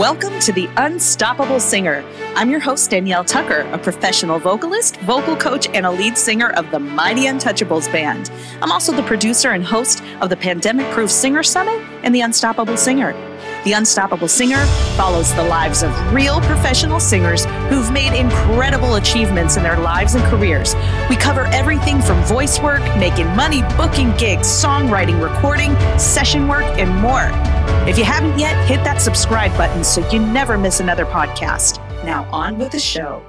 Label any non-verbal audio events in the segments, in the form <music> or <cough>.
Welcome to The Unstoppable Singer. I'm your host, Danielle Tucker, a professional vocalist, vocal coach, and a lead singer of the Mighty Untouchables Band. I'm also the producer and host of the Pandemic Proof Singer Summit and The Unstoppable Singer. The Unstoppable Singer follows the lives of real professional singers who've made incredible achievements in their lives and careers. We cover everything from voice work, making money, booking gigs, songwriting, recording, session work, and more. If you haven't yet, hit that subscribe button so you never miss another podcast. Now, on with the show.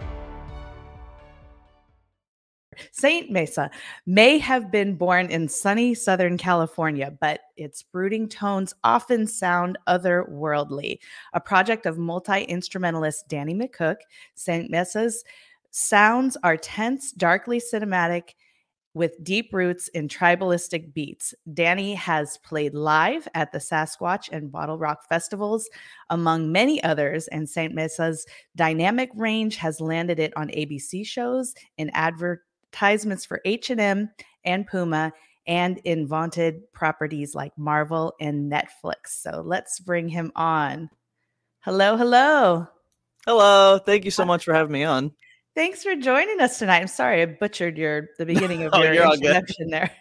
Saint Mesa may have been born in sunny Southern California, but its brooding tones often sound otherworldly. A project of multi instrumentalist Danny McCook, Saint Mesa's sounds are tense, darkly cinematic, with deep roots in tribalistic beats. Danny has played live at the Sasquatch and Bottlerock festivals, among many others, and Saint Mesa's dynamic range has landed it on ABC shows, in advertisements for H&M and Puma, and in vaunted properties like Marvel and Netflix. So let's bring him on. Hello, hello. Hello. Thank you so much for having me on. Thanks for joining us tonight. I'm sorry I butchered your the <laughs> beginning of Oh, your introduction there.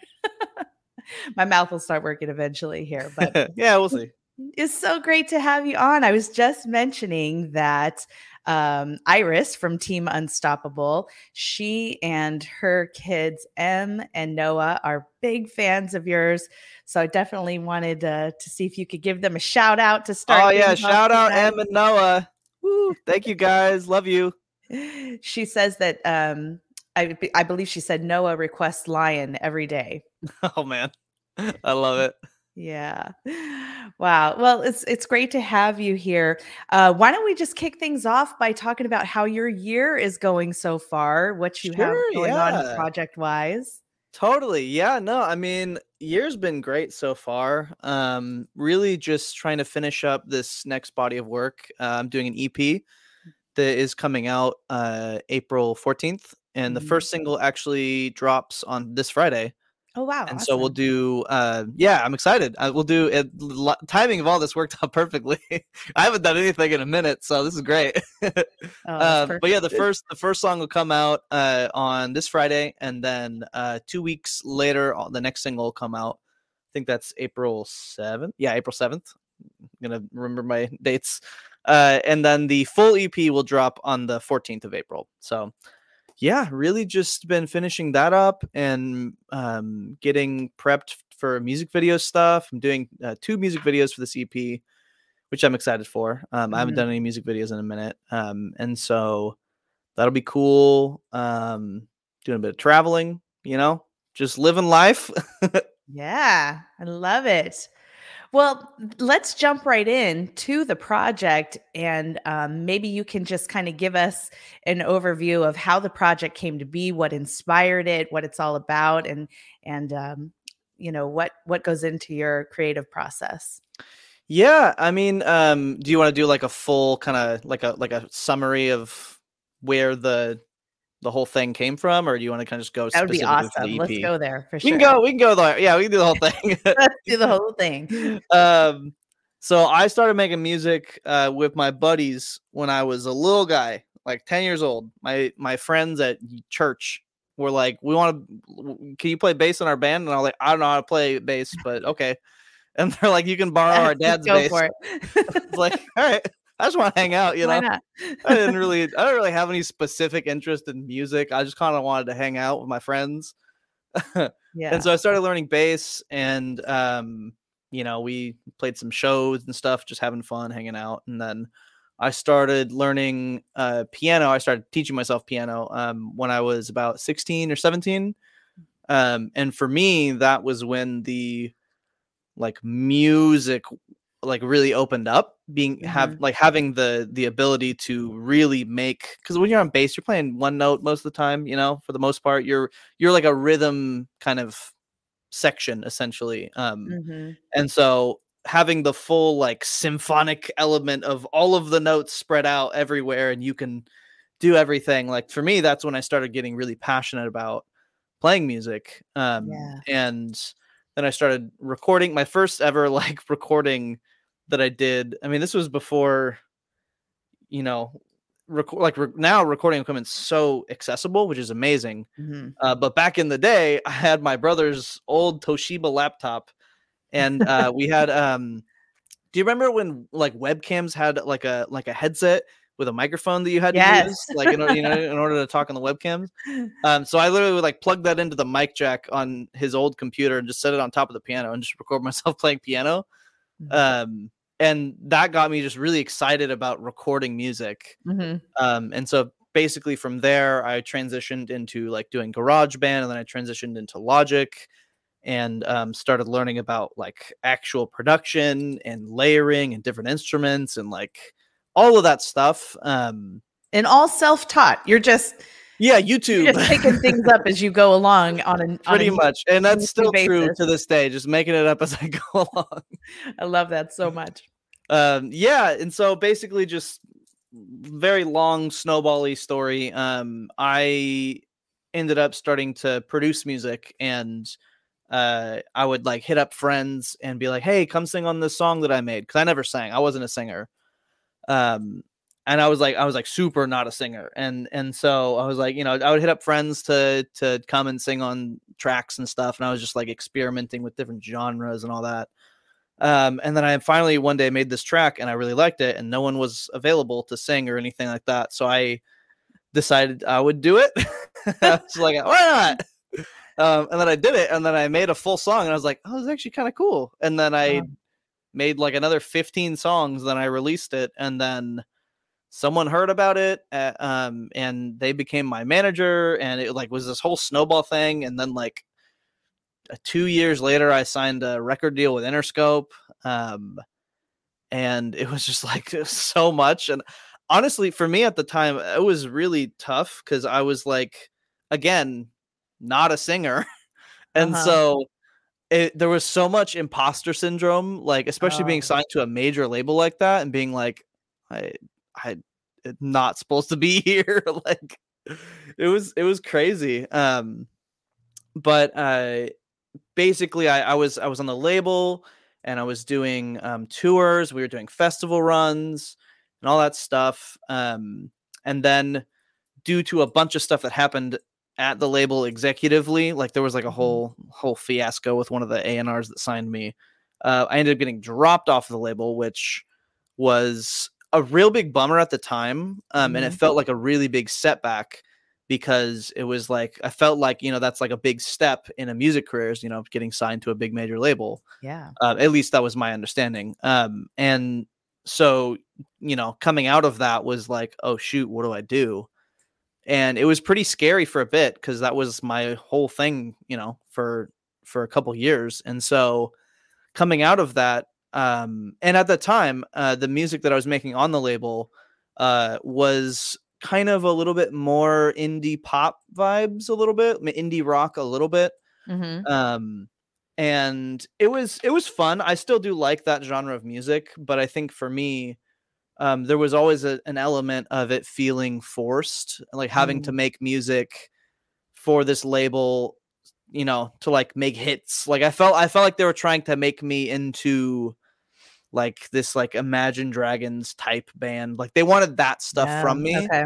<laughs> My mouth will start working eventually here, but <laughs> yeah, we'll see. it's so great to have you on. I was just mentioning that um, Iris from Team Unstoppable, she and her kids, Em and Noah, are big fans of yours. So I definitely wanted uh, to see if you could give them a shout out to start. Oh yeah, shout out. Em and Noah. Woo! Thank you guys. Love you. She says that um I, I believe she said Noah requests lion every day. <laughs> Oh man, I love it. Yeah. Wow. Well, it's it's great to have you here. Uh, why don't we just kick things off by talking about how your year is going so far, what you have Sure, going on project wise. Totally. Yeah. No, I mean, year's been great so far. Um, really just trying to finish up this next body of work. Uh, I'm doing an EP that is coming out uh April 14th, and the Mhm. first single actually drops on this Friday. Oh wow. and so we'll do uh yeah i'm excited. I, we'll do it lo- timing of all this worked out <laughs> perfectly. <laughs> I haven't done anything in a minute so this is great. <laughs> Oh, um, but yeah the first the first song will come out uh on this friday and then uh two weeks later uh, the next single will come out. I think that's april 7th yeah april 7th i'm gonna remember my dates uh and then the full ep will drop on the 14th of april so yeah, really just been finishing that up and um, getting prepped for music video stuff. I'm doing uh, two music videos for this EP, which I'm excited for. Um, I haven't Mhm. done any music videos in a minute, um, and so that'll be cool. Um, doing a bit of traveling, you know, just living life. <laughs> Yeah, I love it. Well, let's jump right in to the project, and um, maybe you can just kind of give us an overview of how the project came to be, what inspired it, what it's all about, and and um, you know what what goes into your creative process. yeah, I mean, um, do you want to do like a full kind of like a like a summary of where the the whole thing came from, or do you want to kind of just go? That would be awesome. Let's go there for sure. We can go. We can go there. Yeah, we can do the whole thing. <laughs> Let's do the whole thing. <laughs> um, so I started making music uh, with my buddies when I was a little guy, like ten years old. My my friends at church were like, "We want to. Can you play bass in our band?" And I was like, "I don't know how to play bass, but okay." And they're like, "You can borrow <laughs> our dad's bass." for it. It's like, all right. I just want to hang out, you Why know. not? I didn't really, I don't really have any specific interest in music. I just kind of wanted to hang out with my friends. <laughs> Yeah. And so I started learning bass and um, you know, we played some shows and stuff, just having fun, hanging out. And then I started learning uh piano. I started teaching myself piano um when I was about 16 or 17. Um and for me that was when the like music like really opened up being have like having the the ability to really make because when you're on bass you're playing one note most of the time you know for the most part you're you're like a rhythm kind of section essentially um Mhm. and so having the full like symphonic element of all of the notes spread out everywhere and you can do everything like for me that's when i started getting really passionate about playing music um Yeah. and then i started recording my first ever <laughs> like recording that i did i mean this was before you know, rec- like re- now recording equipment's so accessible, which is amazing. Mhm. Uh, but back in the day, I had my brother's old Toshiba laptop, and uh, we had. Um, do you remember when like webcams had like a like a headset with a microphone that you had to use, like in, order- you know, in order to talk on the webcams? Um, so I literally would like plug that into the mic jack on his old computer and just set it on top of the piano and just record myself <laughs> playing piano. Mhm. Um, and that got me just really excited about recording music. Mhm. Um, and so basically from there, I transitioned into like doing GarageBand, and then I transitioned into Logic, and um, started learning about like actual production and layering and different instruments and like all of that stuff. Um, And all self-taught. You're just yeah, you're YouTube. just picking things up as you go along on an on Pretty a- much, and that's still true to this day. Just making it up as I <laughs> go along. I love that so much. Um yeah and so basically just very long snowbally story. Um i ended up starting to produce music and uh i would like hit up friends and be like hey come sing on this song that i made because i never sang. I wasn't a singer. Um and i was like i was like super not a singer. And and so i was like you know i would hit up friends to to come and sing on tracks and stuff and i was just like experimenting with different genres and all that um, and then I finally one day made this track and I really liked it, and no one was available to sing or anything like that. So I decided I would do it. <laughs> I was like, why not? Um, and then I did it, and then I made a full song, and I was like, oh, it's actually kind of cool. And then I Wow. made like another 15 songs, then I released it, and then someone heard about it, uh, um, and they became my manager, and it like was this whole snowball thing, and then like two years later, I signed a record deal with Interscope. Um, and it was just <laughs> like so much. And honestly, for me at the time, it was really tough because I was like, again, not a singer. <laughs> and Uh-huh. so it, there was so much imposter syndrome, like, especially being Oh. signed to a major label like that and being like, I, I, not supposed to be <laughs> here. like, it was, it was crazy. Um, but uh basically I, I was i was on the label and i was doing um tours we were doing festival runs and all that stuff um and then due to a bunch of stuff that happened at the label executively like there was like a Mhm. whole whole fiasco with one of the A&Rs that signed me uh, i ended up getting dropped off the label which was a real big bummer at the time um, and it Mhm. felt like a really big setback because it was like I felt like you know that's like a big step in a music career is you know getting signed to a big major label. Yeah. Uh, at least that was my understanding. Um, and so you know coming out of that was like oh shoot what do I do? And it was pretty scary for a bit because that was my whole thing you know for for a couple years. And so coming out of that um and at the time uh the music that I was making on the label uh was kind of a little bit more indie pop vibes a little bit indie rock a little bit. Mm-hmm. um and it was it was fun. I still do like that genre of music but i think for me um there was always a, an element of it feeling forced like having to make music for this label you know to like make hits. Like i felt i felt like they were trying to make me into like this like imagine dragons type band like they wanted that stuff from me Okay.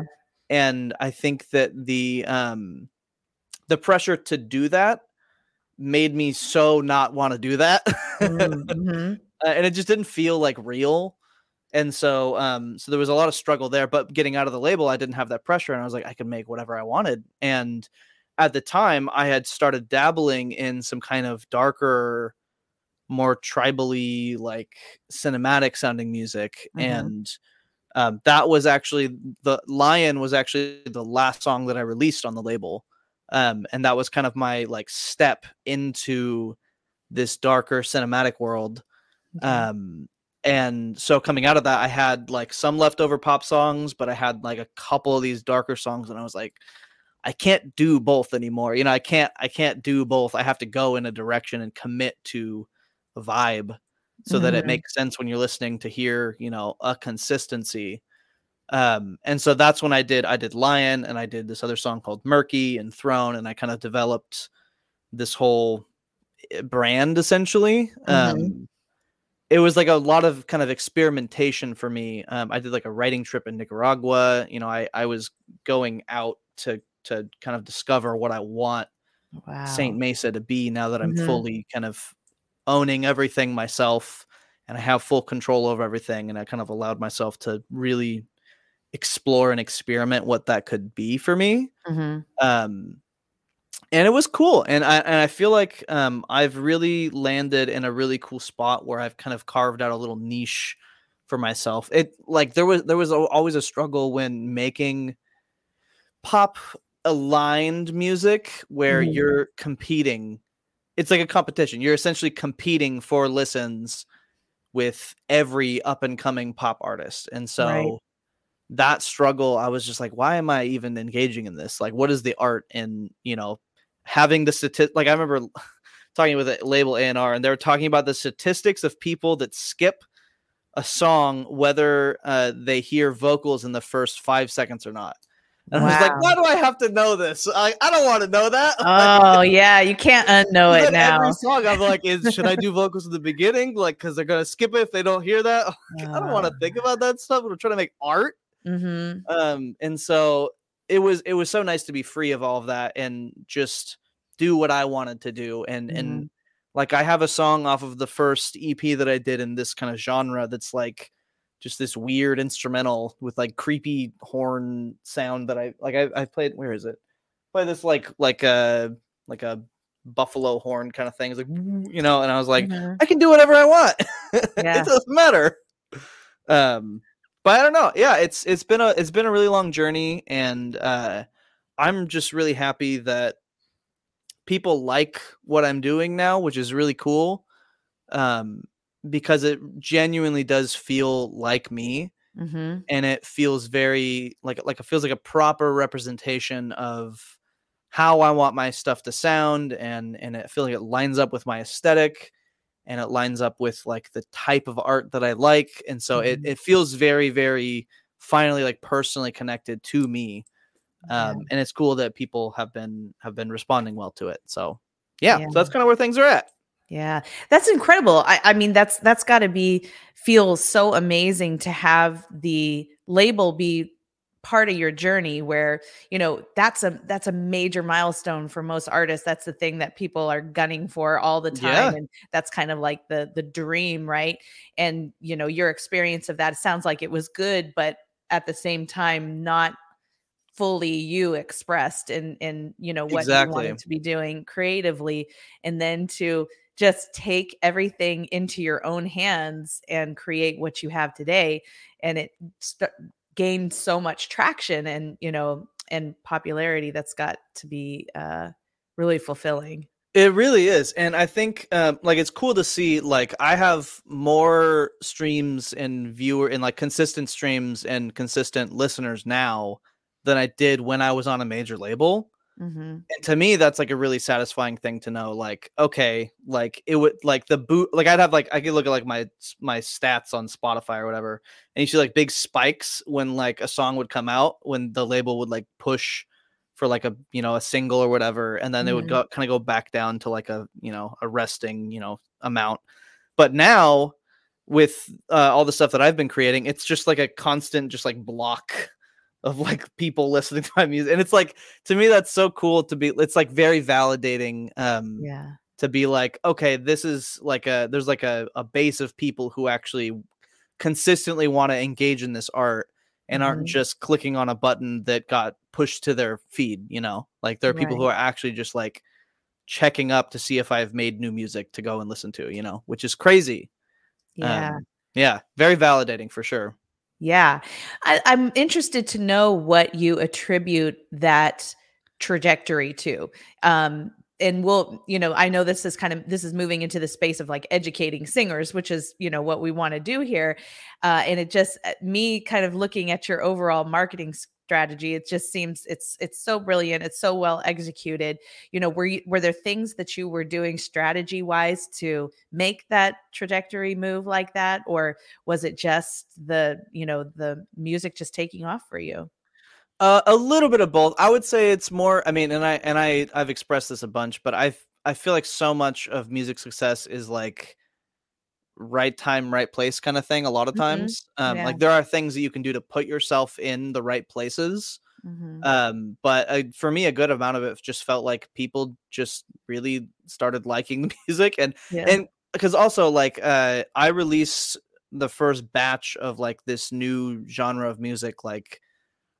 and i think that the um the pressure to do that made me so not want to do that <laughs> Mm-hmm. uh, and it just didn't feel like real and so um so there was a lot of struggle there but getting out of the label i didn't have that pressure and i was like i could make whatever i wanted and at the time i had started dabbling in some kind of darker more tribally like cinematic sounding music Mhm. and um, that was actually the lion was actually the last song that i released on the label um, and that was kind of my like step into this darker cinematic world Okay. um and so coming out of that i had like some leftover pop songs but i had like a couple of these darker songs and i was like i can't do both anymore you know i can't i can't do both i have to go in a direction and commit to vibe so that it Mhm. makes sense when you're listening to hear you know a consistency um and so that's when i did i did lion and i did this other song called murky and throne and i kind of developed this whole eh, brand essentially Mhm. um it was like a lot of kind of experimentation for me. Um, I did like a writing trip in Nicaragua. You know, I I was going out to to kind of discover what I want Wow. Saint Mesa to be now that I'm Mhm. fully kind of owning everything myself and I have full control over everything and I kind of allowed myself to really explore and experiment what that could be for me. Mhm. Um and it was cool and I and I feel like um I've really landed in a really cool spot where I've kind of carved out a little niche for myself. It like there was there was al- always a struggle when making pop aligned music where Mhm. you're competing it's like a competition. You're essentially competing for listens with every up and coming pop artist. And so Right. that struggle i was just like why am i even engaging in this? Like what is the art in you know having the statistic like i remember talking with a label A&R and they were talking about the statistics of people that skip a song whether uh, they hear vocals in the first five seconds or not and I was like, why do I have to know this? I, I don't want to know that. <laughs> Oh yeah, you can't unknow it now. Every song, I'm like, is <laughs> should I do vocals in the beginning? Like, because they're gonna skip it if they don't hear that. <laughs> I don't want to think about that stuff. We're trying to make art. hmm Um, and so it was it was so nice to be free of all of that and just do what I wanted to do. And and like I have a song off of the first EP that I did in this kind of genre that's like just this weird instrumental with like creepy horn sound that I like I, I played where is it? Play this like like a like a buffalo horn kind of thing. It's like you know, and I was like, Mhm. I can do whatever I want. <laughs> Yeah. it doesn't matter. Um, but I don't know. Yeah, it's it's been a it's been a really long journey, and uh, I'm just really happy that people like what I'm doing now, which is really cool. Um, because it genuinely does feel like me, Mhm. and it feels very like like it feels like a proper representation of how I want my stuff to sound and and it feels like it lines up with my aesthetic and it lines up with like the type of art that I like and so it Mhm. it feels very very finally like personally connected to me Yeah. um and it's cool that people have been have been responding well to it so yeah, Yeah. so that's kind of where things are at Yeah, that's incredible. I, I mean, that's that's got to be feel so amazing to have the label be part of your journey where you know that's a that's a major milestone for most artists that's the thing that people are gunning for all the time Yeah. and that's kind of like the the dream right and you know your experience of that sounds like it was good but at the same time not fully you expressed in in you know what you wanted to be doing creatively and then to just take everything into your own hands and create what you have today and it st- gained so much traction and you know and popularity that's got to be uh really fulfilling It really is, and I think um, like it's cool to see. Like I have more streams and viewer and like consistent streams and consistent listeners now than I did when I was on a major label. Hmm And to me, that's like a really satisfying thing to know. Like, okay, like it would like the boot. Like I'd have like I could look at like my my stats on Spotify or whatever, and you see like big spikes when like a song would come out when the label would like push for like a you know a single or whatever, and then they would Mhm. go kind of go back down to like a you know a resting you know amount. But now with uh, all the stuff that I've been creating, it's just like a constant just like block of like people <laughs> listening to my music, and it's like to me that's so cool to be it's like very validating um yeah. to be like okay this is like a there's like a, a base of people who actually consistently want to engage in this art and aren't Mhm. just clicking on a button that got pushed to their feed you know? Like there are people who are actually just like checking up to see if i've made new music to go and listen to you know? Which is crazy. Yeah. Um, yeah very validating for sure Yeah. I, I'm interested to know what you attribute that trajectory to. Um, and we'll, you know, I know this is kind of this is moving into the space of like educating singers, which is, you know, what we want to do here. Uh, and it just uh, me kind of looking at your overall marketing strategy, it just seems it's it's so brilliant. It's so well executed. You know, were you, were there things that you were doing strategy wise to make that trajectory move like that, or was it just the you know the music just taking off for you Uh, a little bit of both. I would say it's more. I mean, and I and I I've expressed this a bunch, but I I feel like so much of music success is like right time, right place kind of thing a lot of Mhm. times. Um, Yeah. Like there are things that you can do to put yourself in the right places. Mhm. Um, but uh, for me, a good amount of it just felt like people just really started liking the <laughs> music and yeah. and because also like uh i released the first batch of like this new genre of music like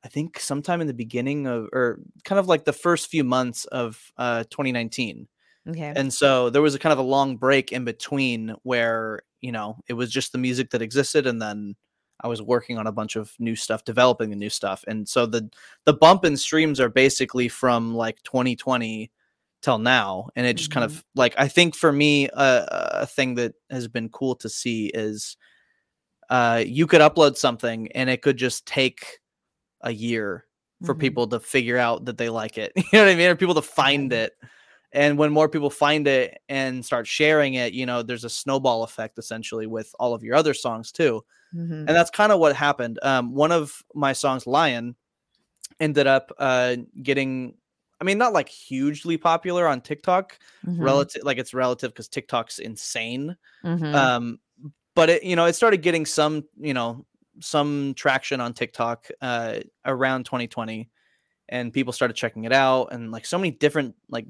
i think sometime in the beginning of or kind of like the first few months of uh 2019 okay. and so there was a kind of a long break in between where you know it was just the music that existed and then i was working on a bunch of new stuff developing the new stuff. And so the the bump in streams are basically from like 2020 till now and it just kind of like i think for me uh, a thing that has been cool to see is uh you could upload something and it could just take a year for Mhm. people to figure out that they like it. <laughs> You know what i mean? Or people to find it and when more people find it and start sharing it you know there's a snowball effect essentially with all of your other songs too Mhm. and that's kind of what happened um one of my songs lion ended up uh getting i mean not like hugely popular on tiktok Mhm. relative like it's relative because tiktok's insane Mhm. um but it you know it started getting some you know some traction on tiktok uh around 2020 and people started checking it out and like so many different like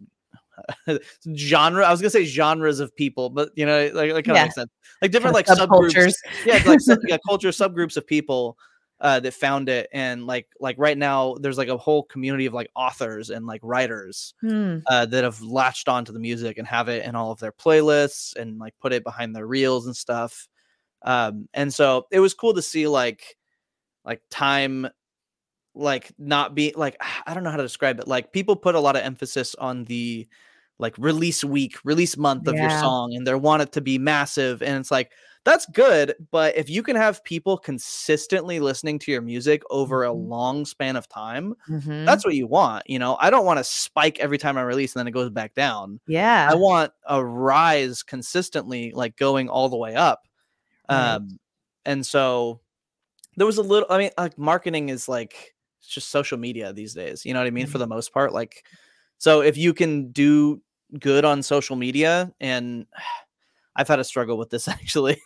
<laughs> genre i was gonna say genres of people but you know like, like kind Yeah. of makes sense like different like of subgroups subcultures. yeah like sub, yeah <laughs> culture subgroups of people uh that found it and like like right now there's like a whole community of like authors and like writers Hmm. uh, that have latched onto the music and have it in all of their playlists and like put it behind their reels and stuff. Um, and so it was cool to see like like time like not be like <sighs> I don't know how to describe it. Like people put a lot of emphasis on the like release week, release month of your song, and they want it to be massive. And it's like that's good, but if you can have people consistently listening to your music over a Mhm. long span of time, Mhm. that's what you want you know i don't want to spike every time i release and then it goes back down yeah. i want a rise consistently like going all the way up Right. um and so there was a little i mean like marketing is like it's just social media these days you know what i mean for Mhm. the most part like so if you can do good on social media and <sighs> i've had a struggle with this <laughs> actually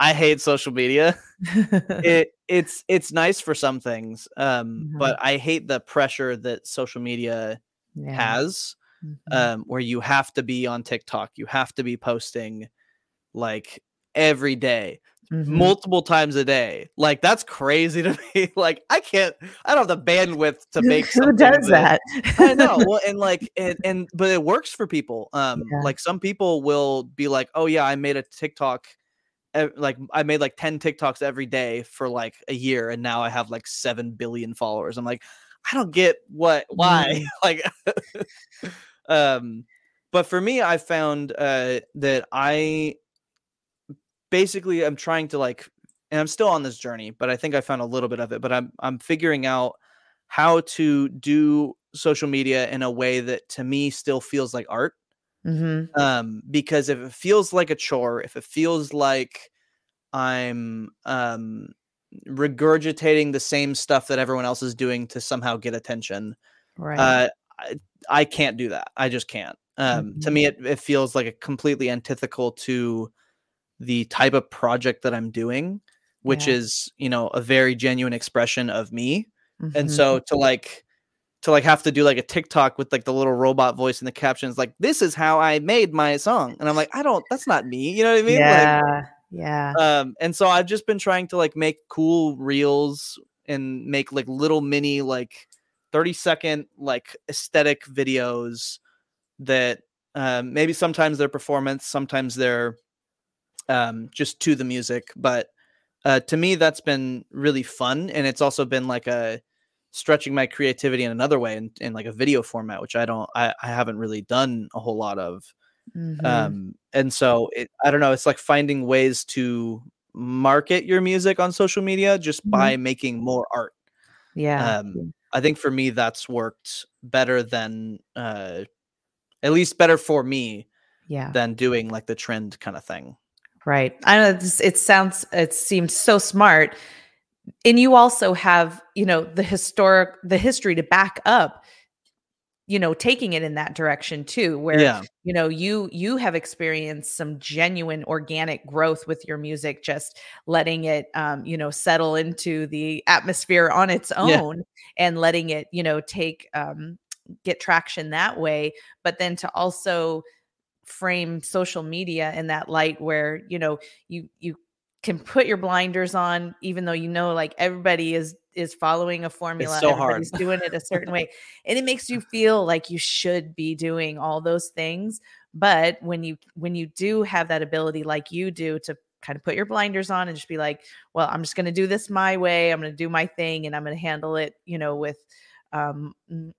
i hate social media <laughs> it it's it's nice for some things um Mhm. but i hate the pressure that social media Yeah. has Mhm. um where you have to be on tiktok you have to be posting like every day Mhm. multiple times a day like that's crazy <laughs> to me like i can't i don't have the bandwidth to make Who does that? I know. <laughs> Well, and like, and, and but it works for people. Um, Yeah. like some people will be like, "Oh yeah, I made a TikTok, like I made like ten TikToks every day for like a year, and now I have like seven billion followers." I'm like, I don't get what why <laughs> like, um, but for me, I found uh that I basically I'm trying to like, and I'm still on this journey, but I think I found a little bit of it. But I'm I'm figuring out how to do social media in a way that to me still feels like art Mhm. um because if it feels like a chore if it feels like i'm um regurgitating the same stuff that everyone else is doing to somehow get attention Right. uh I, I can't do that i just can't um to Mhm. me it, it feels like a completely antithetical to the type of project that i'm doing which Yeah. is you know a very genuine expression of me and Mhm. so to like to like have to do like a TikTok with like the little robot voice in the captions, like this is how I made my song, and I'm like, I don't, that's not me, you know what I mean? yeah. yeah. Um, and so I've just been trying to like make cool reels and make like little mini like 30 second like aesthetic videos that um, maybe sometimes they're performance, sometimes they're um, just to the music, but uh, to me that's been really fun, and it's also been like a stretching my creativity in another way in, in like a video format which i don't I, I haven't really done a whole lot of Mhm. um and so it, i don't know it's like finding ways to market your music on social media just Mhm. by making more art yeah. um i think for me that's worked better than uh at least better for me yeah. than doing like the trend kind of thing Right. I know this, it sounds, it seems so smart. And you also have, you know, the historic, the history to back up, you know taking it in that direction too where Yeah. you know you you have experienced some genuine organic growth with your music just letting it um you know settle into the atmosphere on its Yeah. own and letting it you know take um get traction that way but then to also frame social media in that light where you know you you can put your blinders on even though you know like everybody is is following a formula so hard. everybody's doing it a certain way <laughs> and it makes you feel like you should be doing all those things but when you when you do have that ability like you do to kind of put your blinders on and just be like well i'm just going to do this my way i'm going to do my thing and i'm going to handle it you know with um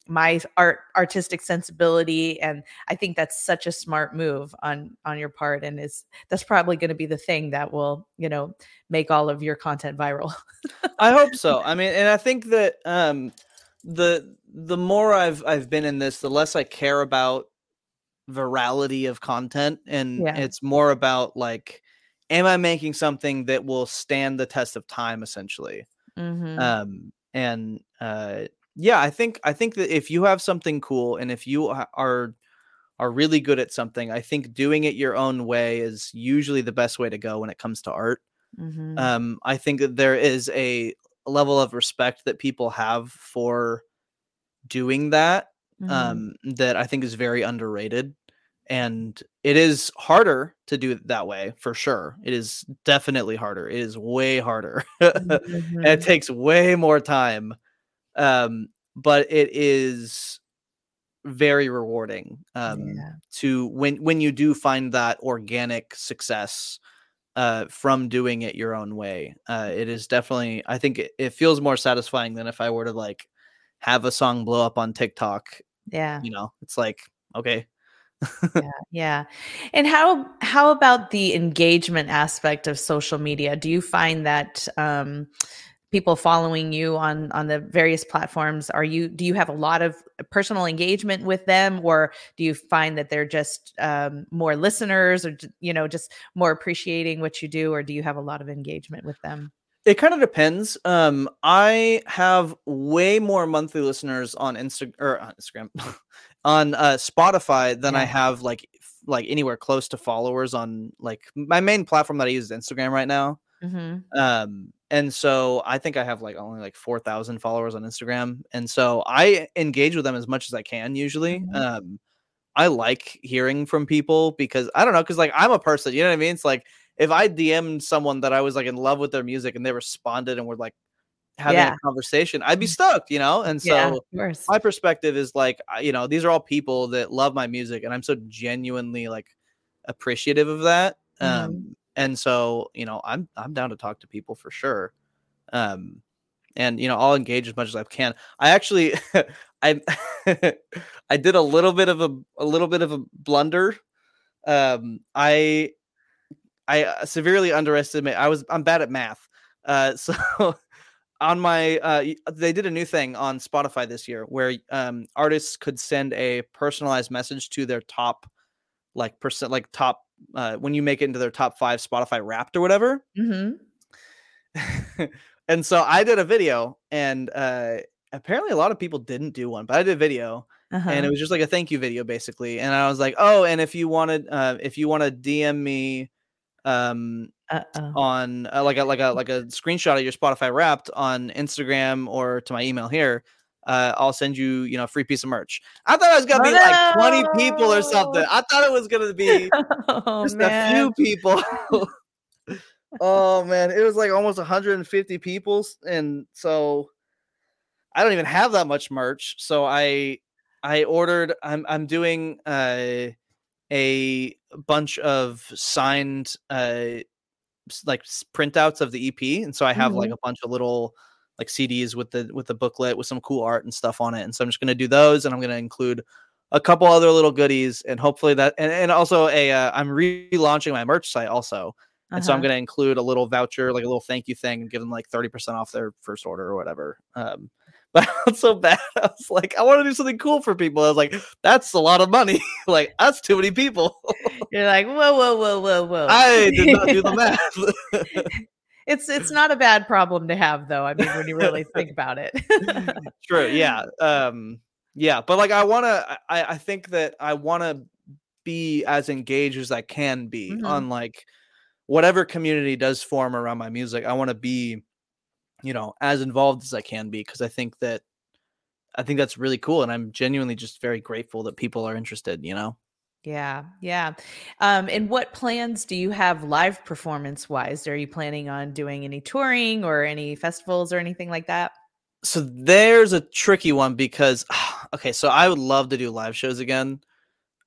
my art artistic sensibility and i think that's such a smart move on on your part and is that's probably going to be the thing that will you know make all of your content viral I hope so. <laughs> I mean, and I think that um, the the more I've I've been in this, the less I care about virality of content, and Yeah. it's more about like, am I making something that will stand the test of time, essentially? Mhm. Um, and uh, yeah, I think I think that if you have something cool, and if you are are really good at something, I think doing it your own way is usually the best way to go when it comes to art. Mhm. um i think that there is a level of respect that people have for doing that Mhm. um that i think is very underrated and it is harder to do it that way for sure. It is definitely harder. It is way harder. And <laughs> it takes way more time um but it is very rewarding um Yeah. to when when you do find that organic success uh from doing it your own way uh it is definitely i think it, it feels more satisfying than if i were to like have a song blow up on tiktok yeah. you know? It's like okay. Yeah yeah. And how how about the engagement aspect of social media? Do you find that um people following you on on the various platforms are you do you have a lot of personal engagement with them or do you find that they're just um, more listeners or you know just more appreciating what you do or do you have a lot of engagement with them? It kind of depends. Um i have way more monthly listeners on insta or on instagram <laughs> on uh spotify than i have like like anywhere close to followers on like my main platform that i use is instagram right now mm-hmm. um and so i think i have like only like 4000 followers on instagram and so i engage with them as much as i can usually Mhm. um i like hearing from people because i don't know because like i'm a person you know what i mean it's like if i dm'd someone that i was like in love with their music and they responded and were like having Yeah. a conversation i'd be stoked you know and so yeah my perspective is like you know these are all people that love my music and i'm so genuinely like appreciative of that Mhm. um and so you know i'm i'm down to talk to people for sure um and you know i'll engage as much as i can. I actually <laughs> i <laughs> i did a little bit of a a little bit of a blunder um i i uh, severely underestimate i was i'm bad at math uh <laughs> so on my uh they did a new thing on spotify this year where um artists could send a personalized message to their top like percent like top uh when you make it into their top five spotify wrapped or whatever mm-hmm. <laughs> and so i did a video and uh apparently a lot of people didn't do one but i did a video uh-huh. and it was just like a thank you video basically and i was like oh and if you wanted uh if you want to dm me um Uh-oh. on uh, like a like a like a screenshot of your Spotify Wrapped on Instagram or to my email here, uh, I'll send you you know a free piece of merch. I thought it was gonna Oh, be like twenty people or something. I thought it was gonna be <laughs> oh just man a few people. <laughs> oh man, it was like almost 150 people, and so I don't even have that much merch. So I I ordered. I'm I'm doing uh, a bunch of signed uh like printouts of the EP, and so I have like Mhm. a bunch of little like CDs with the with the booklet with some cool art and stuff on it. And so I'm just gonna do those, and I'm gonna include a couple other little goodies, and hopefully that, and, and also a uh, I'm relaunching my merch site also, and so I'm Uh-huh. gonna include a little voucher, like a little thank you thing, and give them like thirty percent off their first order or whatever. Um, <laughs> but I felt so bad. <laughs> I was like, I want to do something cool for people. I was like, that's a lot of money. <laughs> like that's too many people. You're like, whoa, whoa, whoa, whoa, whoa. I did not do the math. It's it's not a bad problem to have though. I mean, when you really think <laughs> about it. <laughs> True. Yeah. Um, Yeah, but like I want to I I think that I want to be as engaged as I can be Mhm. on like whatever community does form around my music. I want to be you know as involved as I can be because I think that I think that's really cool and I'm genuinely just very grateful that people are interested, you know. Yeah, yeah. Um, and what plans do you have live performance wise? Are you planning on doing any touring or any festivals or anything like that? So there's a tricky one because <sighs> okay, so I would love to do live shows again.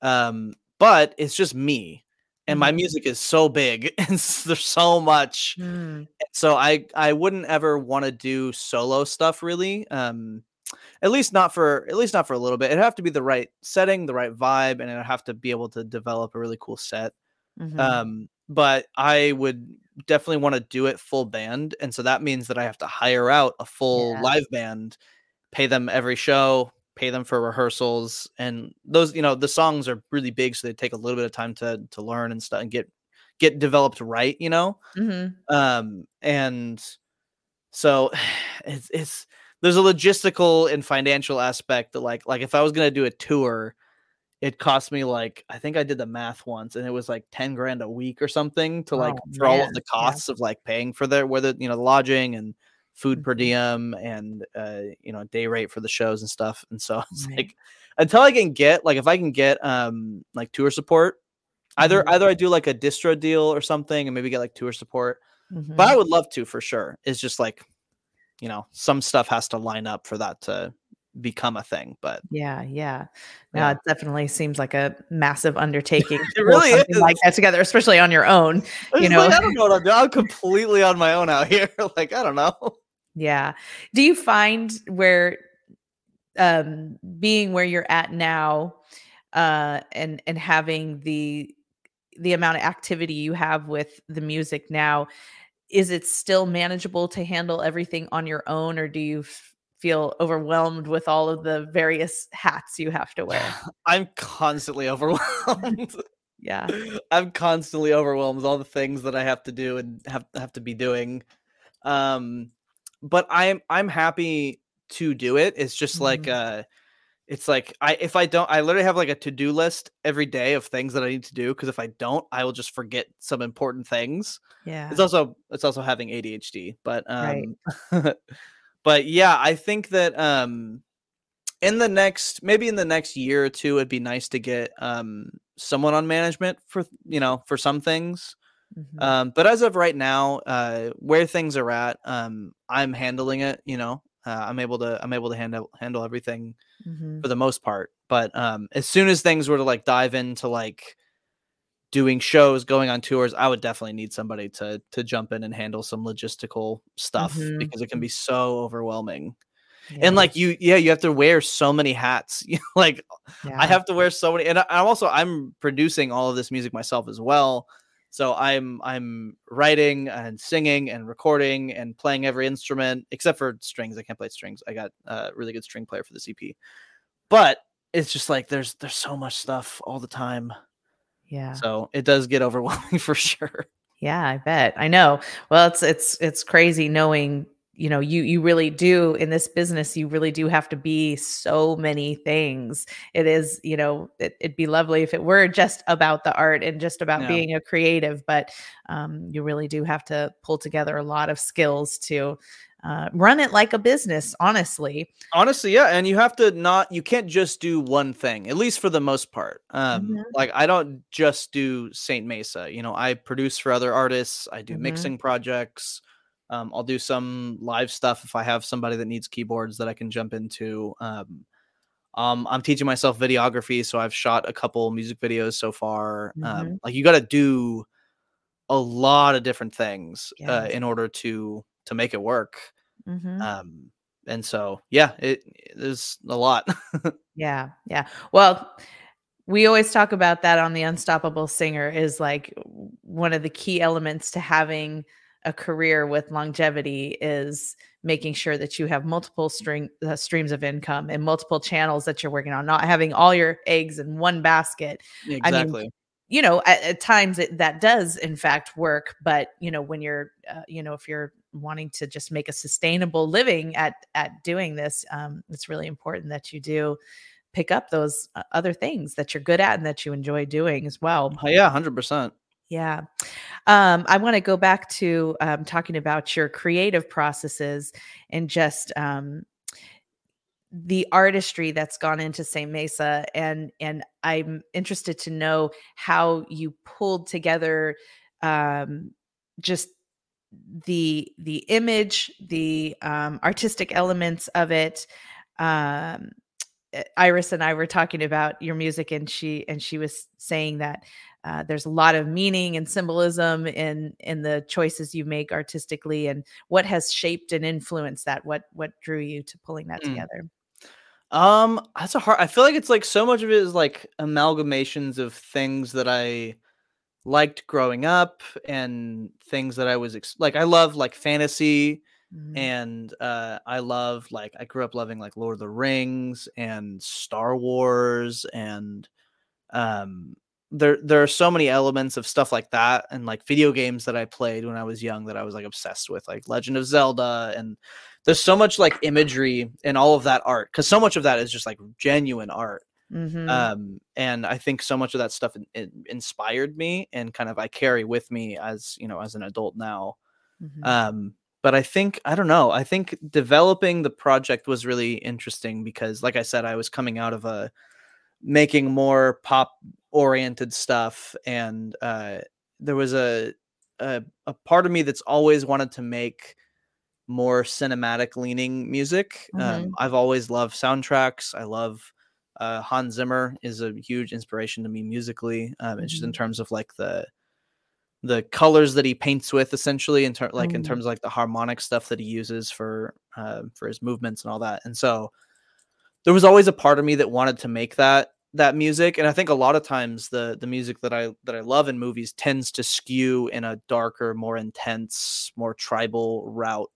Um but it's just me and my Mhm. music is so big <laughs> and there's so much Mm, so i i wouldn't ever want to do solo stuff really um at least not for at least not for a little bit it'd have to be the right setting the right vibe and it'd have to be able to develop a really cool set mhm. um but i would definitely want to do it full band and so that means that i have to hire out a full Yeah. live band pay them every show pay them for rehearsals and those you know the songs are really big so they take a little bit of time to to learn and stuff and get get developed right you know Mhm. um and so <sighs> it's it's there's a logistical and financial aspect that like like if i was going to do a tour it cost me like i think i did the math once and it was like 10 grand a week or something to like Oh, for all of the yeah. costs of like paying for their whether you know the lodging and food per Mhm. diem and uh you know day rate for the shows and stuff and so <laughs> it's Right. like until i can get like if i can get um like tour support either Mhm. either i do like a distro deal or something and maybe get like tour support Mhm. but I would love to for sure. It's just like, you know, some stuff has to line up for that to become a thing. But Yeah, yeah. No, Yeah. it definitely seems like a massive <laughs> undertaking. to It really something like is. that together, especially on your own. it's You like, know- I don't know what I'm doing. I'm completely on my own out here. <laughs> like, I don't know. Yeah. Do you find where um being where you're at now uh and and having the the amount of activity you have with the music now is it still manageable to handle everything on your own or do you f- feel overwhelmed with all of the various hats you have to wear? <sighs> I'm constantly <laughs> overwhelmed. Yeah. I'm constantly overwhelmed with all the things that I have to do and have have to be doing. Um, but I'm I'm happy to do it. It's just like Mhm. uh it's like I if I don't I literally have like a to-do list every day of things that I need to do because if I don't, I will just forget some important things. Yeah. It's also it's also having ADHD, but Right. um <laughs> but yeah, I think that um in the next maybe in the next year or two it'd be nice to get um someone on management for you know for some things Mhm. um but as of right now uh where things are at um i'm handling it you know uh, i'm able to i'm able to handle handle everything Mhm. for the most part but um as soon as things were to like dive into like doing shows going on tours i would definitely need somebody to to jump in and handle some logistical stuff Mhm. because it can be so overwhelming Yeah. and like you yeah you have to wear so many hats <laughs> like i have to wear so many and i'm also i'm producing all of this music myself as well so i'm i'm writing and singing and recording and playing every instrument except for strings i can't play strings i got a really good string player for the EP, but it's just like there's there's so much stuff all the time yeah. so it does get <laughs> overwhelming for sure Yeah, I bet. I know. Well, it's it's it's crazy knowing, you know, you you really do in this business, you really do have to be so many things. It is, you know, it, it'd be lovely if it were just about the art and just about Yeah. being a creative, but um, you really do have to pull together a lot of skills to uh, run it like a business, honestly. honestly yeah and you have to not you can't just do one thing at least for the most part um Mhm. like i don't just do saint mesa you know i produce for other artists i do Mhm. mixing projects um i'll do some live stuff if i have somebody that needs keyboards that i can jump into um um i'm teaching myself videography so i've shot a couple music videos so far um Mhm. like you got to do a lot of different things uh, in order to to make it work Mhm. um and so yeah it there's a lot <laughs> Yeah, yeah. Well, we always talk about that on the Unstoppable Singer is like one of the key elements to having a career with longevity is making sure that you have multiple string uh, streams of income and multiple channels that you're working on, not having all your eggs in one basket. exactly. You know, at, at times it, that does in fact work, but you know when you're, uh, you know, if you're wanting to just make a sustainable living at at doing this um, it's really important that you do pick up those uh, other things that you're good at and that you enjoy doing as well. Uh, yeah 100% yeah. Um, I want to go back to um, talking about your creative processes and just um, the artistry that's gone into Saint Mesa. And, and I'm interested to know how you pulled together um, just the the image, the um, artistic elements of it. Um, Iris and I were talking about your music, and she and she was saying that uh, there's a lot of meaning and symbolism in in the choices you make artistically, and what has shaped and influenced that. What what drew you to pulling that Mm. together? Um, that's a hard. I feel like it's like so much of it is like amalgamations of things that I liked growing up and things that I was ex- like. I love like fantasy Mhm. and uh I love like I grew up loving like Lord of the Rings and Star Wars and um there there are so many elements of stuff like that and like video games that I played when I was young that I was like obsessed with like Legend of Zelda and there's so much like imagery and all of that art cuz so much of that is just like genuine art Mhm. um and i think so much of that stuff in, in- inspired me and kind of i carry with me as you know as an adult now Mhm. um but i think i don't know i think developing the project was really interesting because like i said i was coming out of a making more pop oriented stuff and uh there was a, a a part of me that's always wanted to make more cinematic leaning music Mhm. um i've always loved soundtracks i love uh hans zimmer is a huge inspiration to me musically um it's just in Mhm. terms of like the the colors that he paints with essentially in ter- like in Mm. terms of like the harmonic stuff that he uses for uh, for his movements and all that and so there was always a part of me that wanted to make that that music and i think a lot of times the the music that i that i love in movies tends to skew in a darker more intense more tribal route.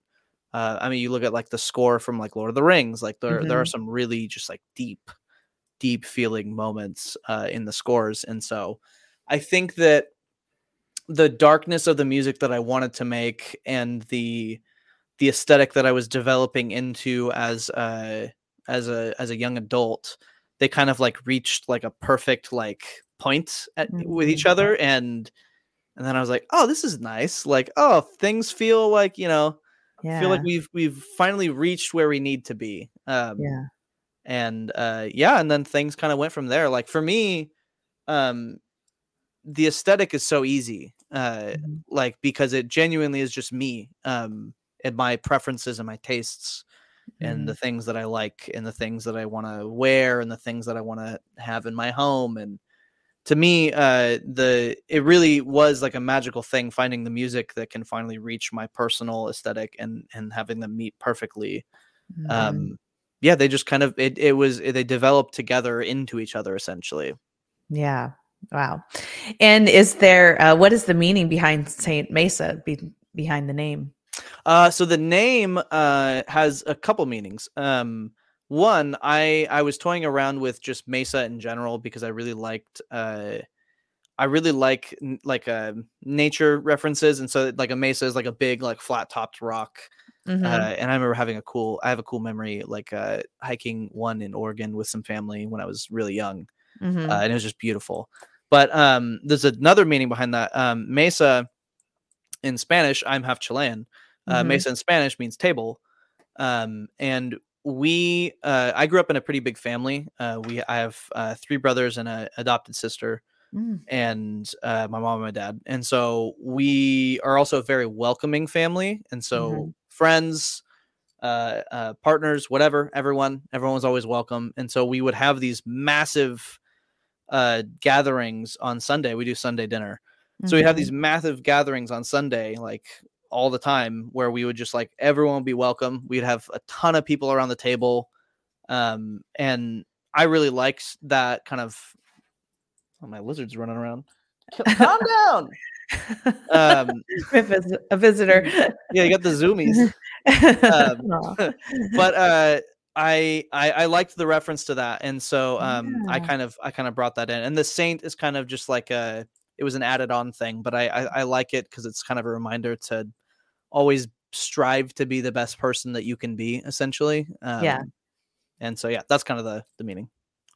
Uh, i mean you look at like the score from like lord of the rings like there there are some really just like deep deep feeling moments uh, in the scores and so i think that the darkness of the music that I wanted to make and the the aesthetic that I was developing into as a as a as a young adult, they kind of like reached like a perfect like point at, with each Mhm. other and and then I was like, oh, this is nice. Like, oh, things feel like you know, yeah. feel like we've we've finally reached where we need to be. Um, yeah. and uh yeah and then things kind of went from there like for me um the aesthetic is so easy uh Mhm. like because it genuinely is just me um and my preferences and my tastes and the things that i like and the things that i want to wear and the things that i want to have in my home and to me uh the it really was like a magical thing finding the music that can finally reach my personal aesthetic and and having them meet perfectly Mhm. um yeah they just kind of it, it was they developed together into each other essentially Yeah. Wow. And is there uh, what is the meaning behind Saint Mesa be, behind the name? Uh so the name uh has a couple meanings um one i i was toying around with just mesa in general because i really liked uh i really like like uh nature references and so like a mesa is like a big like flat topped rock Mhm. uh, and I remember having a cool, I have a cool memory, like uh, hiking one in Oregon with some family when I was really young, uh, and it was just beautiful. But um, there's another meaning behind that. Um, mesa in Spanish, I'm half Chilean. Uh, Mhm. Mesa in Spanish means table, um, and we, uh, I grew up in a pretty big family. Uh, we, I have uh, three brothers and an adopted sister Mm. and uh, my mom and my dad. And so we are also a very welcoming family. And so Mhm. friends, uh, uh, partners, whatever, everyone, everyone was always welcome. And so we would have these massive uh, gatherings on Sunday. We do Sunday dinner. So we have Mhm. these massive gatherings on Sunday, like all the time, where we would just like everyone would be welcome. We'd have a ton of people around the table. Um, and I really liked that kind of. Oh, my lizard's running around. Calm down. <laughs> Um, <laughs> a vis- a visitor. yeah, you got the zoomies. Um, <laughs> but uh I, I I liked the reference to that, and so um I kind of I kind of brought that in, and the saint is kind of just like a it was an added on thing, but I I, I like it because it's kind of a reminder to always strive to be the best person that you can be essentially um, Yeah. and so yeah that's kind of the the meaning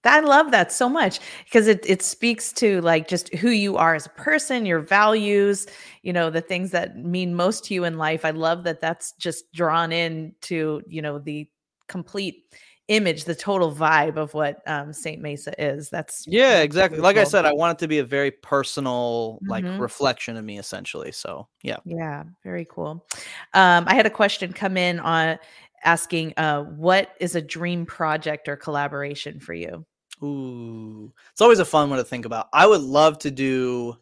I love that so much because it it speaks to like just who you are as a person, your values, you know, the things that mean most to you in life. I love that that's just drawn in to, you know, the complete image, the total vibe of what um, Saint Mesa is. That's yeah exactly really like i said i want it to be a very personal like Mhm. reflection of me essentially so yeah Yeah, very cool. Um, I had a question come in on asking, uh, what is a dream project or collaboration for you? Ooh, it's always a fun one to think about. I would love to do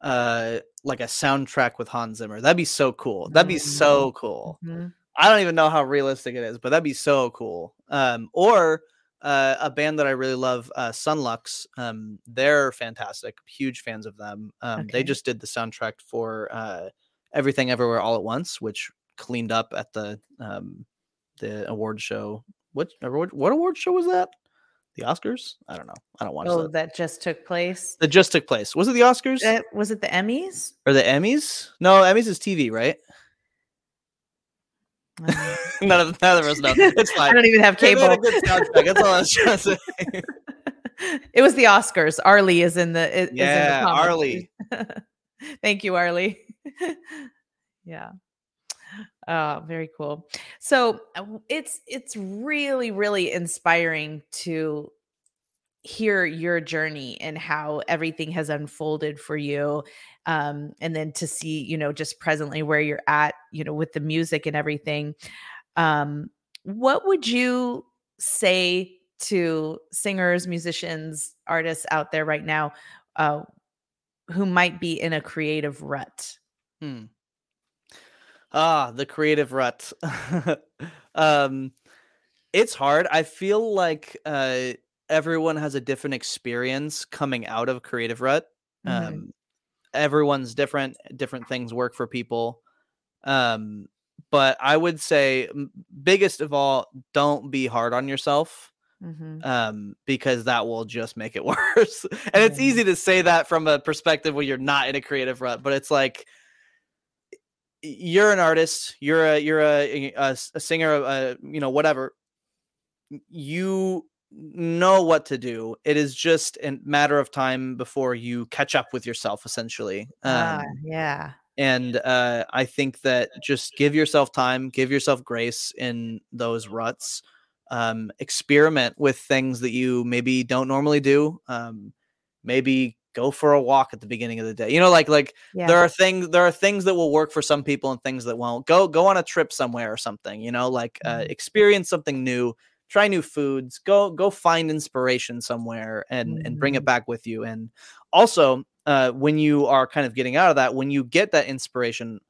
uh like a soundtrack with Hans Zimmer. That'd be so cool. That'd be so cool. Mhm. I don't even know how realistic it is, but that'd be so cool. Um, or uh, a band that I really love, uh, Son Lux. Um, they're fantastic. Huge fans of them. Um, Okay. They just did the soundtrack for uh, Everything Everywhere All at Once, which cleaned up at the um, the award show. What award? What award show was that? The Oscars? I don't know. I don't watch Oh, that. that just took place. That just took place. Was it the Oscars Uh, was it the Emmys? or the Emmys? No, Emmys is TV, right? <laughs> None of none of us know. It's fine. I don't even have made a cable. good soundtrack. That's all I was <laughs> trying to say. it was the Oscars. Arlie is in the is in the Yeah. Arlie. <laughs> Thank you, Arlie. yeah. Oh, very cool. So uh, it's it's really really inspiring to hear your journey and how everything has unfolded for you um and then to see you know just presently where you're at you know with the music and everything um what would you say to singers musicians artists out there right now uh who might be in a creative rut Hmm. Ah, the creative rut. <laughs> um, it's hard. I feel like uh, everyone has a different experience coming out of creative rut. Mhm. Everyone's different. Different things work for people. Um, but I would say, biggest of all, don't be hard on yourself. Mhm. um, because that will just make it <laughs> worse. and it's easy to say that from a perspective when you're not in a creative rut, but it's like you're an artist, you're a you're a a singer, uh, you know, whatever. You know what to do. It is just a matter of time before you catch up with yourself, essentially. ah, Um, yeah and uh, I think that just give yourself time, give yourself grace in those ruts. Um, experiment with things that you maybe don't normally do. Um, maybe go for a walk at the beginning of the day. You know, like like yeah there are things there are things that will work for some people and things that won't. Go go on a trip somewhere or something. You know, like uh, Mhm. experience something new. Try new foods. Go go find inspiration somewhere and and bring it back with you. And also, uh, when you are kind of getting out of that, when you get that inspiration,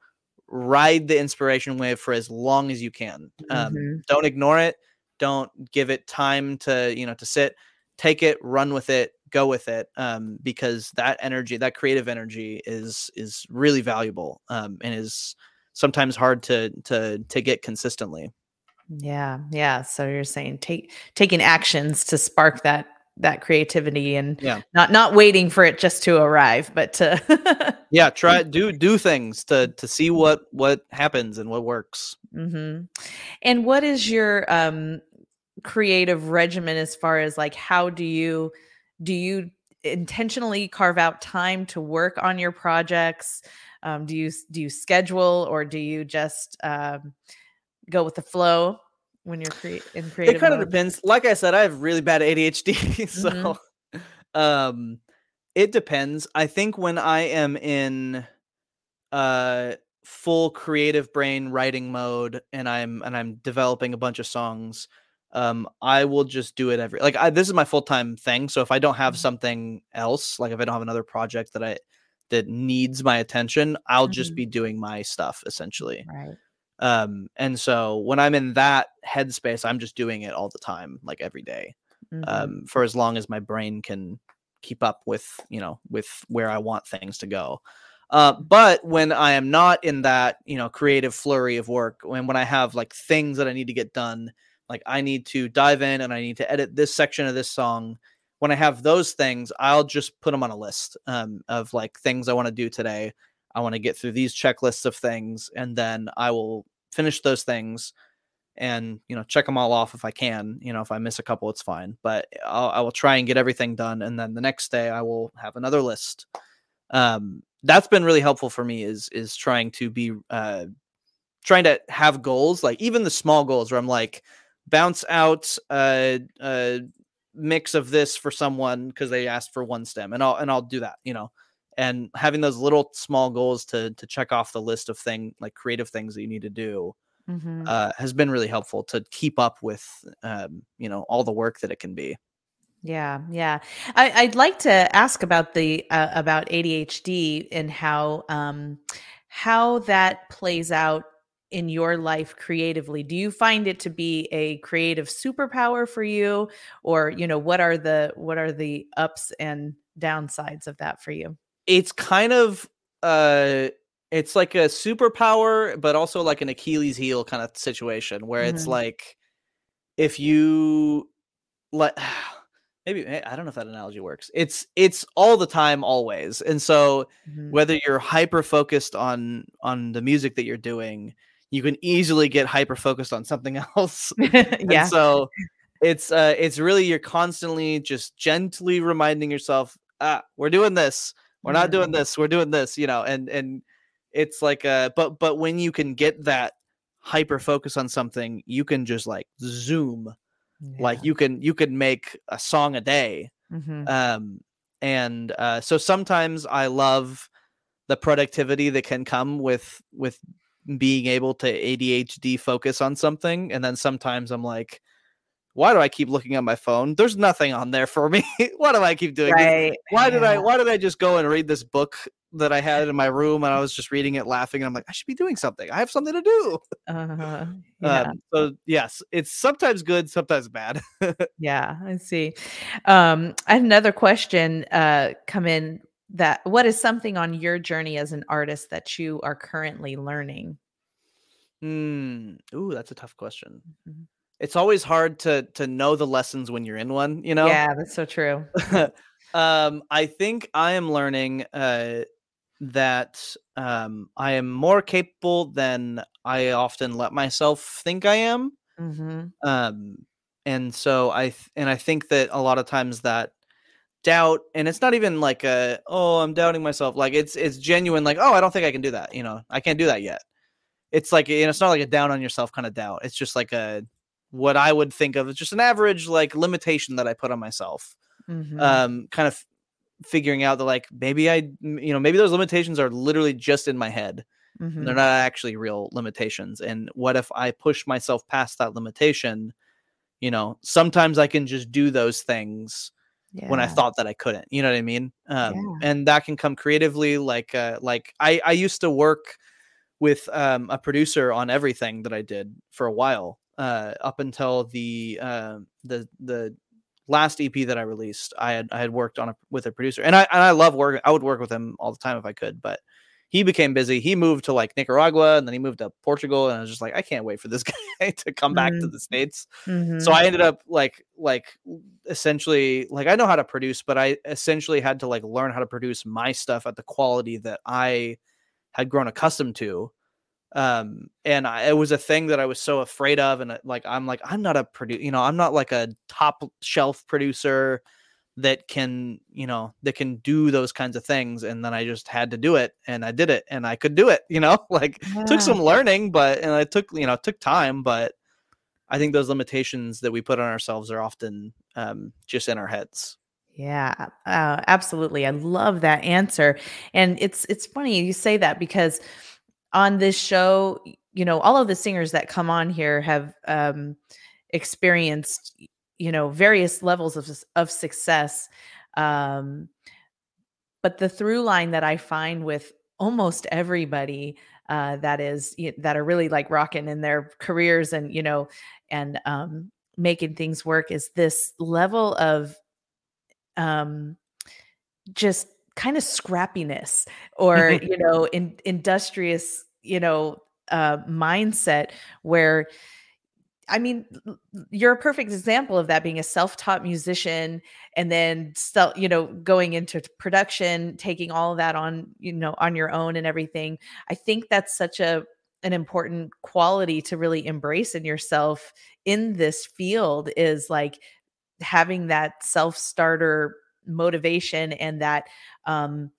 ride the inspiration wave for as long as you can. Um, Mhm. Don't ignore it. Don't give it time to you know to sit. Take it, run with it, go with it, um, because that energy, that creative energy, is is really valuable um, and is sometimes hard to to to get consistently. Yeah, yeah. So you're saying take taking actions to spark that that creativity and Yeah. not not waiting for it just to arrive, but to <laughs> Yeah, try <laughs> do do things to to see what what happens and what works. Mm-hmm. And what is your um creative regimen as far as like how do you do you intentionally carve out time to work on your projects? Um, do you do you schedule or do you just um, go with the flow when you're crea- in creative? it kind of depends like i said i have really bad adhd <laughs> so Mm-hmm. um it depends i think when i am in uh full creative brain writing mode and i'm and i'm developing a bunch of songs um i will just do it every like I, this is my full-time thing so if i don't have Mhm. something else like if i don't have another project that i that needs my attention i'll just Mhm. be doing my stuff essentially Right. Um and so when i'm in that headspace i'm just doing it all the time like every day Mhm. um for as long as my brain can keep up with you know with where i want things to go uh but when i am not in that you know creative flurry of work when when i have like things that i need to get done like i need to dive in and i need to edit this section of this song when i have those things i'll just put them on a list um of like things i want to do today I want to get through these checklists of things, and then I will finish those things and you know check them all off if I can. You know, if I miss a couple, it's fine. But I'll, I will try and get everything done, and then the next day I will have another list. Um, that's been really helpful for me. Is is trying to be uh, trying to have goals, like even the small goals, where I'm like bounce out a, a mix of this for someone because they asked for one stem, and I'll and I'll do that. You know. And having those little small goals to to check off the list of thing like creative things that you need to do, Mhm. uh, has been really helpful to keep up with um, you know all the work that it can be Yeah, yeah. I, I'd like to ask about the uh, about ADHD and how um, how that plays out in your life creatively. Do you find it to be a creative superpower for you, or you know, what are the what are the ups and downsides of that for you? It's kind of uh it's like a superpower but also like an achilles heel kind of situation where it's Mhm. like if you let <sighs> maybe i don't know if that analogy works it's it's all the time always and so Mhm. whether you're hyper focused on on the music that you're doing you can easily get hyper focused on something <laughs> else <laughs> And yeah. so it's uh it's really you're constantly just gently reminding yourself, ah, we're doing this. We're not doing Mhm. this. We're doing this, you know, and and it's like uh but but when you can get that hyper focus on something, you can just like zoom. Like you can you can make a song a day. Mhm. Um and uh so sometimes I love the productivity that can come with with being able to ADHD focus on something and then sometimes I'm like why do I keep looking at my phone? There's nothing on there for me. <laughs> why do I keep doing this? right. Why did I why did I just go and read this book that I had in my room and I was just reading it laughing and I'm like I should be doing something. I have something to do. Uh-huh. <laughs> Yeah. Um, so yes, it's sometimes good, sometimes bad. <laughs> Yeah, I see. Um, I had another question uh, come in that what is something on your journey as an artist that you are currently learning? Hmm. Ooh, that's a tough question. Mhm. It's always hard to to know the lessons when you're in one, you know? Yeah, that's so true. <laughs> um, I think I am learning uh, that um, I am more capable than I often let myself think I am. hmm Um, and so I th- and I think that a lot of times that doubt, and it's not even like a oh I'm doubting myself. Like it's it's genuine. Like oh I don't think I can do that. You know I can't do that yet. It's like you know it's not like a down on yourself kind of doubt. It's just like a what I would think of as just an average like limitation that I put on myself. Hmm um kind of figuring out that like maybe I you know maybe those limitations are literally just in my head. Hmm they're not actually real limitations. And what if i push myself past that limitation? You know sometimes i can just do those things yeah. when i thought that i couldn't you know what i mean? Um Yeah. and that can come creatively like uh like i i used to work with um a producer on everything that i did for a while uh up until the uh the the last EP that I released, I had I had worked on a, with a producer, and I and I love working. I would work with him all the time if I could, but he became busy. He moved to like Nicaragua, and then he moved to Portugal, and I was just like, I can't wait for this <laughs> guy to come back to Mm. the states. Mhm. So I ended up like like essentially like I know how to produce, but I essentially had to like learn how to produce my stuff at the quality that I had grown accustomed to um and I, it was a thing that i was so afraid of and uh, like i'm like i'm not a producer you know i'm not like a top shelf producer that can you know that can do those kinds of things and then i just had to do it and i did it and i could do it <laughs> you know like Yeah. took some learning but and it took you know it took time but i think those limitations that we put on ourselves are often um just in our heads Yeah, uh, absolutely. I love that answer, and it's it's funny you say that because on this show, you know, all of the singers that come on here have um, experienced, you know, various levels of of success. Um, but the through line that I find with almost everybody uh, that is that are really like rocking in their careers and you know and um, making things work is this level of um just kind of scrappiness or you know in industrious you know uh mindset where I mean, you're a perfect example of that being a self-taught musician and then still, you know, going into production, taking all of that on, you know, on your own and everything. I think that's such a an important quality to really embrace in yourself in this field is like having that self-starter motivation and that um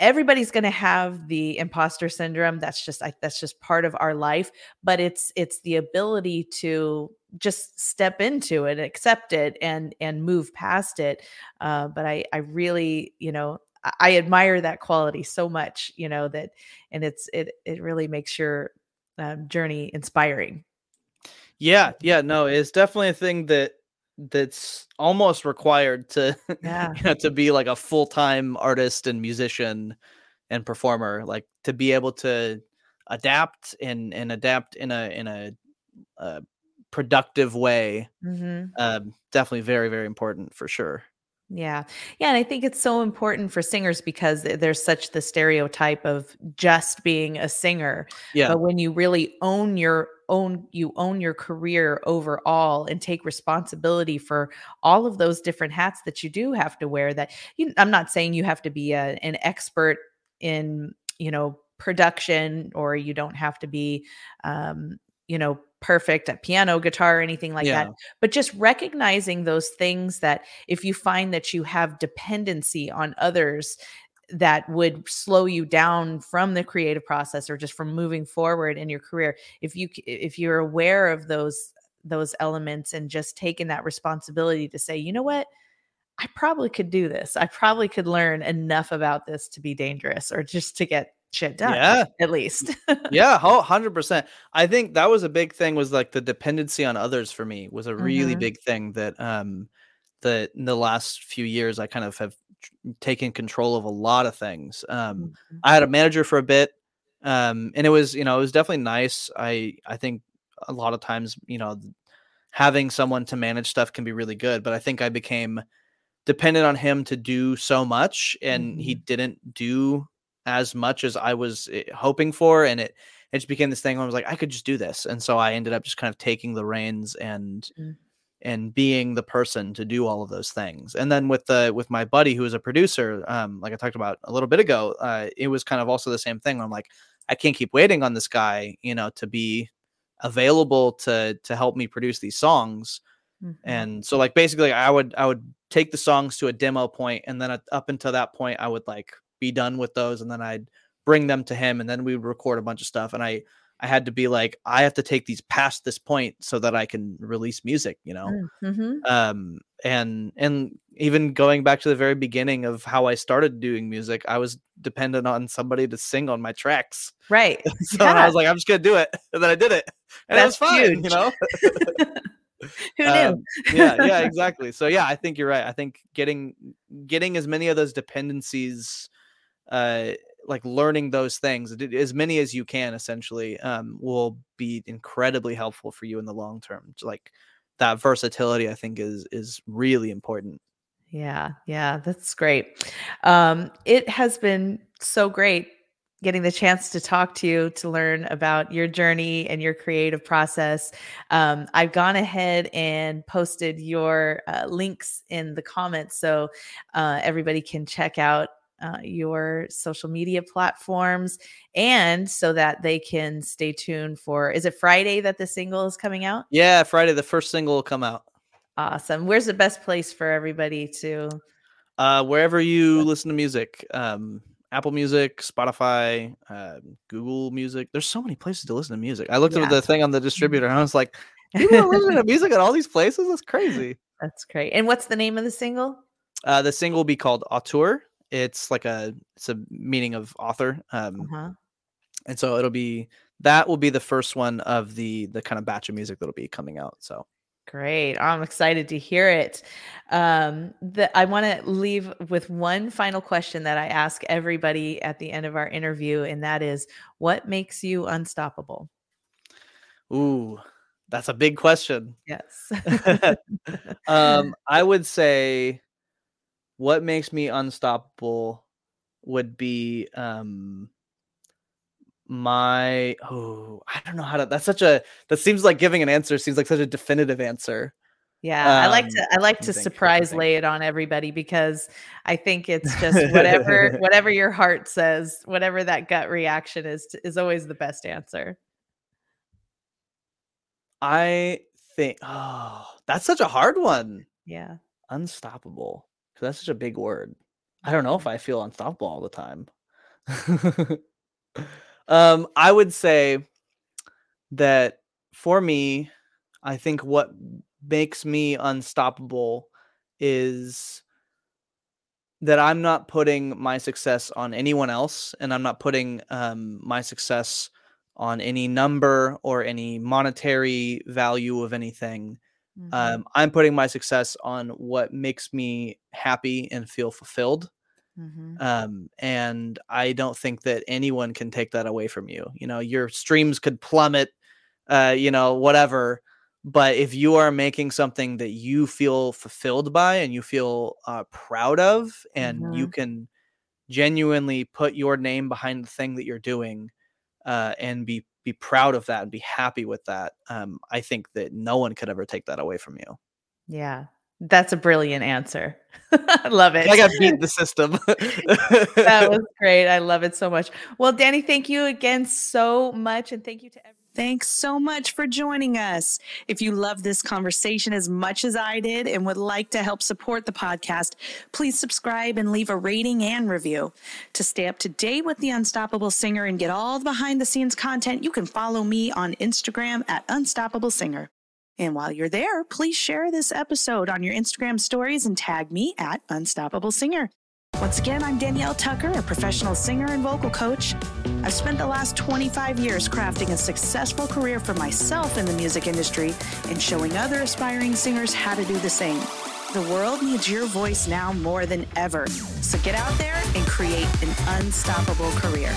everybody's going to have the imposter syndrome that's just that's just part of our life but it's it's the ability to just step into it accept it and and move past it uh, but i i really you know I, I admire that quality so much you know that and it's it it really makes your um, journey inspiring. Yeah yeah no it's definitely a thing that that's almost required to <laughs> yeah. you know, to be like a full-time artist and musician and performer like to be able to adapt and and adapt in a in a, a productive way mm-hmm. um, definitely very very important for sure yeah. Yeah. And I think it's so important for singers because there's such the stereotype of just being a singer. Yeah. But when you really own your own, you own your career overall and take responsibility for all of those different hats that you do have to wear that you, I'm not saying you have to be a, an expert in, you know, production or you don't have to be, um, you know, perfect at piano, guitar, or anything like Yeah. that. But just recognizing those things that if you find that you have dependency on others that would slow you down from the creative process or just from moving forward in your career, if you if you're aware of those those elements and just taking that responsibility to say, you know what? I probably could do this. I probably could learn enough about this to be dangerous or just to get shit done yeah at least. <laughs> yeah 100% i think that was a big thing was like the dependency on others for me was a really Mhm. big thing that um that in the last few years i kind of have taken control of a lot of things um Mhm. i had a manager for a bit um and it was you know it was definitely nice i i think a lot of times you know having someone to manage stuff can be really good but i think i became dependent on him to do so much and he didn't do as much as i was eh, hoping for and it it just became this thing where i was like i could just do this and so i ended up just kind of taking the reins and Mm. and being the person to do all of those things and then with the with my buddy who is a producer um like i talked about a little bit ago uh it was kind of also the same thing where i'm like i can't keep waiting on this guy you know to be available to to help me produce these songs Mhm. and so like basically i would i would take the songs to a demo point and then at- up until that point i would like be done with those and then i'd bring them to him and then we would record a bunch of stuff and i i had to be like i have to take these past this point so that i can release music you know Mhm. um and and even going back to the very beginning of how i started doing music i was dependent on somebody to sing on my tracks Right. <laughs> so then i was like i'm just gonna do it and then i did it and it was That's fine huge. you know <laughs> Who knew? um, yeah yeah exactly so yeah i think you're right i think getting getting as many of those dependencies uh like learning those things as many as you can essentially um will be incredibly helpful for you in the long term like that versatility i think is is really important Yeah, yeah, that's great. Um, it has been so great getting the chance to talk to you to learn about your journey and your creative process. Um, I've gone ahead and posted your uh, links in the comments so uh, everybody can check out. Uh, your social media platforms and so that they can stay tuned for is it friday that the single is coming out? Yeah friday the first single will come out. Awesome. Where's the best place for everybody to uh wherever you listen to music um apple music spotify uh, google music there's so many places to listen to music. I looked Yeah. at the thing on the distributor and i was like people are <laughs> listening to music at all these places? That's crazy. That's great. And what's the name of the single? uh the single will be called auteur it's like a it's a meaning of author um Uh-huh. and so it'll be that will be the first one of the the kind of batch of music that'll be coming out so Great. I'm excited to hear it. Um, the, I want to leave with one final question that I ask everybody at the end of our interview, and that is what makes you unstoppable? ooh that's a big question Yes. <laughs> um, I would say what makes me unstoppable would be um my oh, I don't know how to. That's such a. That seems like giving an answer. Seems like such a definitive answer. Yeah, um, I like to I like to think, surprise lay it on everybody because I think it's just whatever <laughs> whatever your heart says, whatever that gut reaction is is always the best answer. I think oh, that's such a hard one. Yeah. Unstoppable. Cuz that's such a big word. I don't know if I feel unstoppable all the time. <laughs> um I would say that for me, I think what makes me unstoppable is that I'm not putting my success on anyone else and I'm not putting um, my success on any number or any monetary value of anything. Mm-hmm. Um, I'm putting my success on what makes me happy and feel fulfilled. Mm-hmm. Um, and I don't think that anyone can take that away from you. You know, your streams could plummet, uh, you know, whatever but if you are making something that you feel fulfilled by and you feel uh, proud of and mm-hmm. you can genuinely put your name behind the thing that you're doing uh, and be be proud of that and be happy with that um, i think that no one could ever take that away from you. Yeah that's a brilliant answer. I <laughs> love it. I got beat the system. <laughs> that was great. I love it so much. Well, Danny, thank you again so much. And thank you to everyone. Thanks so much for joining us. If you love this conversation as much as I did and would like to help support the podcast, please subscribe and leave a rating and review. To stay up to date with The Unstoppable Singer and get all the behind the scenes content, you can follow me on Instagram at Unstoppable Singer. And while you're there, please share this episode on your Instagram stories and tag me at Unstoppable Singer. Once again, I'm Danielle Tucker, a professional singer and vocal coach. I've spent the last 25 years crafting a successful career for myself in the music industry and showing other aspiring singers how to do the same. The world needs your voice now more than ever. So get out there and create an unstoppable career.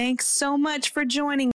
Thanks so much for joining